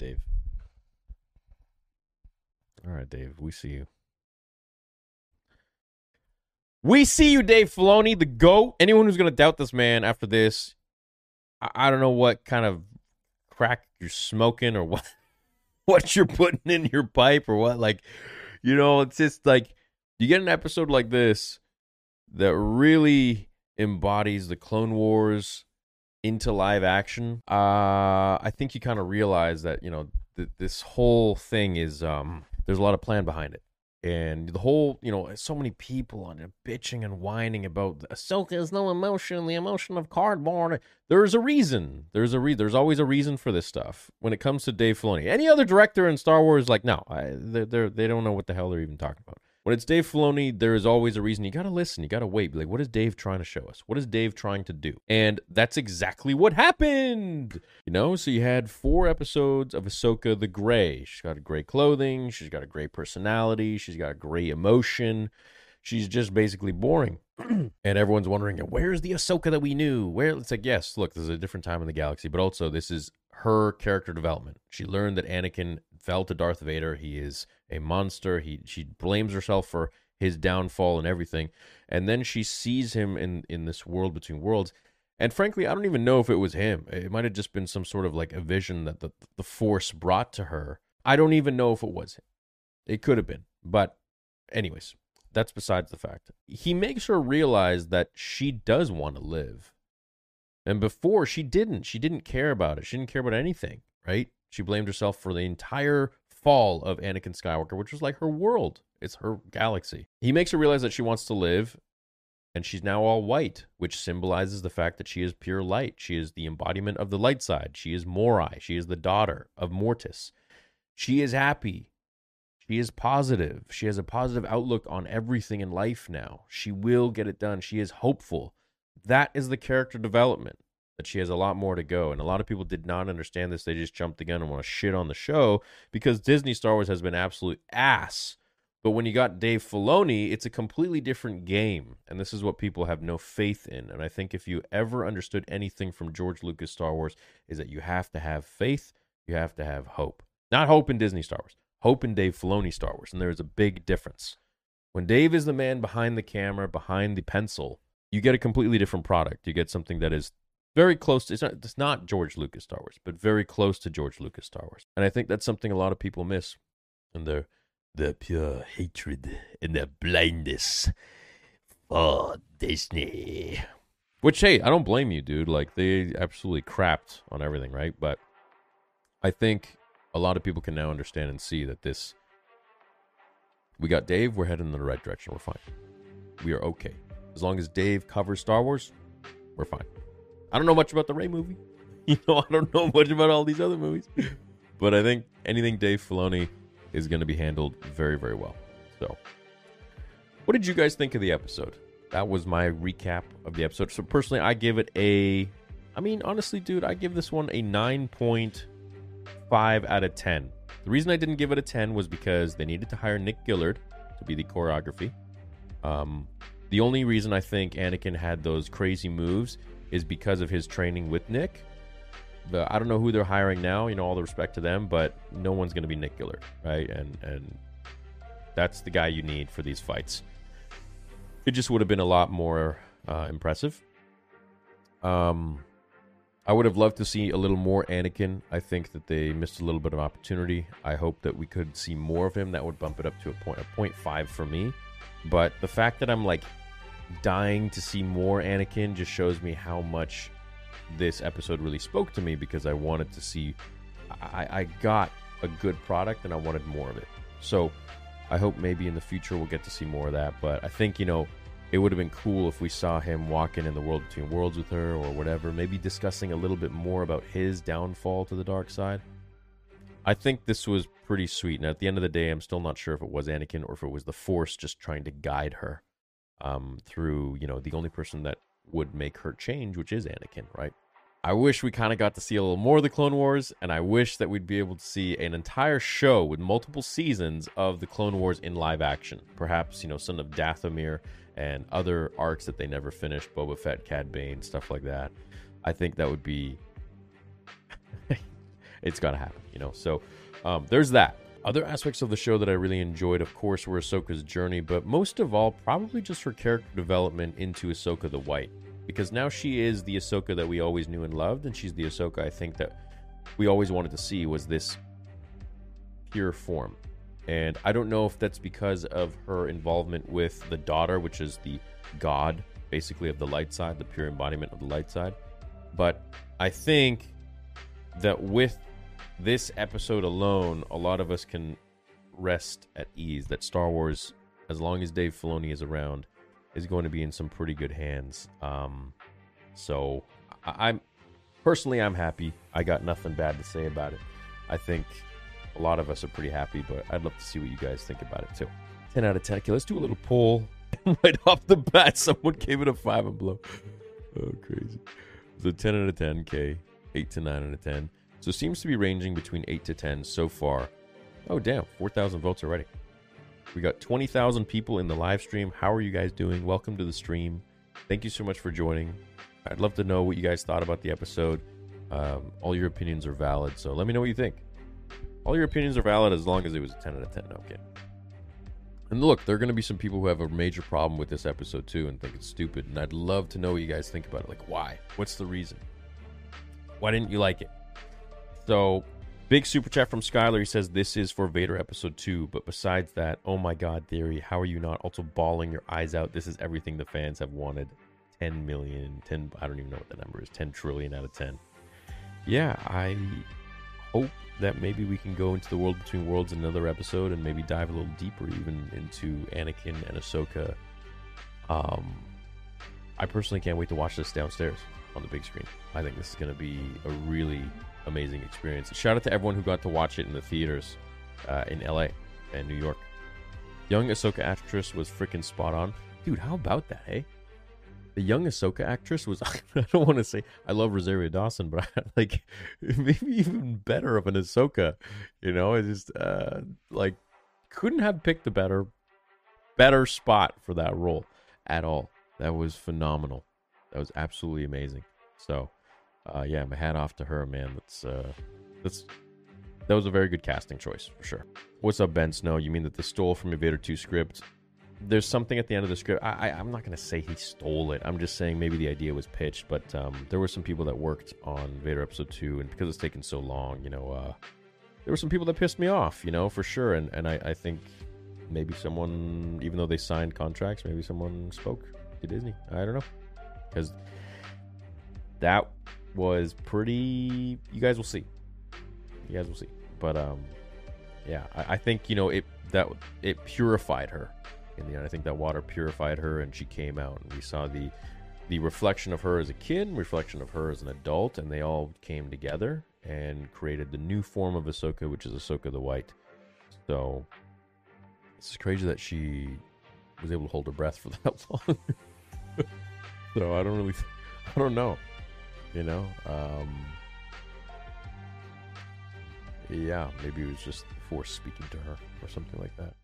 Dave. All right, Dave. We see you. We see you, Dave Filoni, the GOAT. Anyone who's going to doubt this man after this, I, I don't know what kind of crack you're smoking or what what you're putting in your pipe or what. Like, you know, it's just like you get an episode like this that really embodies the Clone Wars into live action. Uh, I think you kind of realize that you know th- this whole thing is um, there's a lot of plan behind it. And the whole, you know, so many people on it bitching and whining about Ahsoka has no emotion, the emotion of cardboard. There's a reason. There's a re- There's always a reason for this stuff. When it comes to Dave Filoni, any other director in Star Wars, like no, I, they're, they're they don't know what the hell they're even talking about. When it's Dave Filoni, there is always a reason. You got to listen. You got to wait. Be like, what is Dave trying to show us? What is Dave trying to do? And that's exactly what happened. You know, so you had four episodes of Ahsoka the Gray. She's got gray clothing. She's got a gray personality. She's got a gray emotion. She's just basically boring. and everyone's wondering, where's the Ahsoka that we knew? Where it's like, yes, look, this is a different time in the galaxy, but also this is her character development. She learned that Anakin fell to Darth Vader. He is a monster. He she blames herself for his downfall and everything. And then she sees him in in this world between worlds. And frankly, I don't even know if it was him. It might have just been some sort of like a vision that the the force brought to her. I don't even know if it was him. It could have been. But anyways, that's besides the fact. He makes her realize that she does want to live. And before she didn't. She didn't care about it. She didn't care about anything, right? She blamed herself for the entire fall of Anakin Skywalker, which was like her world. It's her galaxy. He makes her realize that she wants to live, and she's now all white, which symbolizes the fact that she is pure light. She is the embodiment of the light side. She is Morai. She is the daughter of Mortis. She is happy. She is positive. She has a positive outlook on everything in life now. She will get it done. She is hopeful. That is the character development that she has a lot more to go. And a lot of people did not understand this. They just jumped the gun and want to shit on the show because Disney Star Wars has been absolute ass. But when you got Dave Filoni, it's a completely different game. And this is what people have no faith in. And I think if you ever understood anything from George Lucas Star Wars, is that you have to have faith, you have to have hope. Not hope in Disney Star Wars, hope in Dave Filoni Star Wars. And there is a big difference. When Dave is the man behind the camera, behind the pencil, you get a completely different product. You get something that is very close to it's not it's not George Lucas Star Wars, but very close to George Lucas Star Wars. And I think that's something a lot of people miss in their their pure hatred and their blindness for Disney. Which hey, I don't blame you, dude. Like they absolutely crapped on everything, right? But I think a lot of people can now understand and see that this we got Dave, we're heading in the right direction. We're fine. We are okay. As long as Dave covers Star Wars, we're fine. I don't know much about the Rey movie. You know, I don't know much about all these other movies. But I think anything Dave Filoni is going to be handled very, very well. So, what did you guys think of the episode? That was my recap of the episode. So, personally, I give it a. I mean, honestly, dude, I give this one a 9.5 out of 10. The reason I didn't give it a 10 was because they needed to hire Nick Gillard to be the choreography. Um, the only reason I think Anakin had those crazy moves is because of his training with Nick. The, I don't know who they're hiring now, you know, all the respect to them, but no one's going to be Nick Gillard, right? And and That's the guy you need for these fights. It just would have been a lot more uh, impressive. Um, I would have loved to see a little more Anakin. I think that they missed a little bit of opportunity. I hope that we could see more of him. That would bump it up to a point, a point five for me. But the fact that I'm like dying to see more Anakin just shows me how much this episode really spoke to me because I wanted to see. I, I got a good product and I wanted more of it. So I hope maybe in the future we'll get to see more of that. But I think you know it would have been cool if we saw him walking in the world between worlds with her or whatever, maybe discussing a little bit more about his downfall to the dark side. I think this was pretty sweet, and at the end of the day, I'm still not sure if it was Anakin or if it was the Force just trying to guide her um, through, you know, the only person that would make her change, which is Anakin, right? I wish we kind of got to see a little more of the Clone Wars, and I wish that we'd be able to see an entire show with multiple seasons of the Clone Wars in live action. Perhaps, you know, Son of Dathomir and other arcs that they never finished, Boba Fett, Cad Bane, stuff like that. I think that would be. it's got to happen, you know? So um, there's that. Other aspects of the show that I really enjoyed, of course, were Ahsoka's journey, but most of all, probably just her character development into Ahsoka the White. Because now she is the Ahsoka that we always knew and loved, and she's the Ahsoka I think that we always wanted to see was this pure form. And I don't know if that's because of her involvement with the daughter, which is the god, basically, of the light side, the pure embodiment of the light side. But I think that with this episode alone, a lot of us can rest at ease that Star Wars, as long as Dave Filoni is around, is going to be in some pretty good hands. Um, so I, I'm personally, I'm happy. I got nothing bad to say about it. I think a lot of us are pretty happy, but I'd love to see what you guys think about it too. 10 out of 10. Okay, let's do a little poll. right off the bat, someone gave it a 5 and below. Oh, crazy. So 10 out of 10, K. 8 to 9 out of 10. So it seems to be ranging between 8 to 10 so far. Oh, damn. 4,000 votes already. We got 20,000 people in the live stream. How are you guys doing? Welcome to the stream. Thank you so much for joining. I'd love to know what you guys thought about the episode. Um, all your opinions are valid, so let me know what you think. All your opinions are valid as long as it was a 10 out of 10. Okay. And look, there are going to be some people who have a major problem with this episode too and think it's stupid. And I'd love to know what you guys think about it. Like, why? What's the reason? Why didn't you like it? So, big super chat from Skylar. He says, This is for Vader episode 2. But besides that, oh my God, Theory, how are you not also bawling your eyes out? This is everything the fans have wanted. 10 million, 10, I don't even know what the number is, 10 trillion out of 10. Yeah, I hope that maybe we can go into the world between worlds in another episode and maybe dive a little deeper even into Anakin and Ahsoka. Um, I personally can't wait to watch this downstairs on the big screen. I think this is going to be a really amazing experience. Shout out to everyone who got to watch it in the theaters uh, in LA and New York. Young Ahsoka actress was freaking spot on. Dude, how about that, hey? the young Ahsoka actress was I don't want to say I love Rosario Dawson, but I, like maybe even better of an Ahsoka. You know, it just uh, like couldn't have picked a better better spot for that role at all. That was phenomenal. That was absolutely amazing. So, uh, yeah, my hat off to her, man. That's uh, that's that was a very good casting choice for sure. What's up, Ben Snow? You mean that the stole from Invader 2 script there's something at the end of the script. I, I, am not to say he stole it. I'm just saying maybe the idea was pitched, but um, there were some people that worked on Vader Episode 2, and because it's taken so long, you know, uh, there were some people that pissed me off, you know, for sure. And, and I, I think maybe someone, even though they signed contracts, maybe someone spoke to Disney. I don't know. Because that was pretty. You guys will see. You guys will see. But um, yeah, I, I think, you know, it that it purified her in the end. I think that water purified her, and she came out, and we saw the the reflection of her as a kid, reflection of her as an adult, and they all came together and created the new form of Ahsoka, which is Ahsoka the White. So it's crazy that she was able to hold her breath for that long. so I don't really, I don't know, you know. Um, yeah, maybe it was just force speaking to her or something like that.